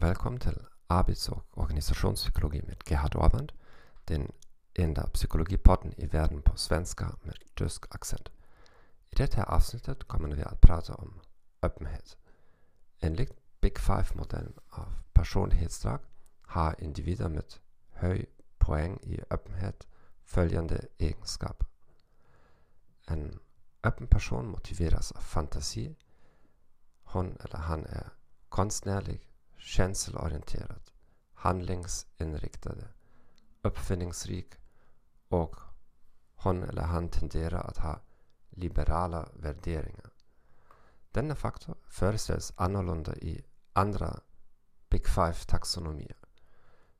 välkommen till Arbets och organisationspsykologi Gerhard Orband, den enda psykologipodden i världen på svenska med tysk accent. I det här avsnittet kommer vi att prata om öppenhet. Enligt Big Five-modellen av personlighetsdrag har individer med hög poäng i öppenhet följande egenskaper. En öppen person motiveras av fantasi. Hon eller han är konstnärlig, känselorienterad, handlingsinriktad, uppfinningsrik och hon eller han tenderar att ha liberala värderingar. Denna faktor föreställs annorlunda i andra Big Five-taxonomier.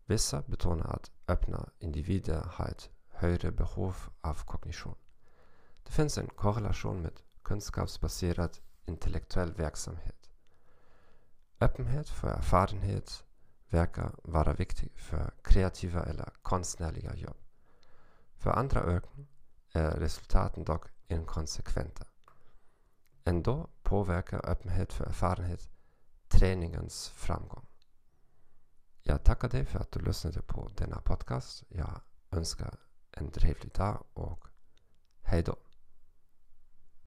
Vissa betonar att öppna individer har ett högre behov av kognition. Det finns en korrelation med kunskapsbaserad intellektuell verksamhet. Öppenhet för erfarenhet verkar vara viktig för kreativa eller konstnärliga jobb. För andra yrken är resultaten dock inkonsekventa. Ändå påverkar öppenhet för erfarenhet träningens framgång. Jag tackar dig för att du lyssnade på denna podcast. Jag önskar en trevlig dag och hej då!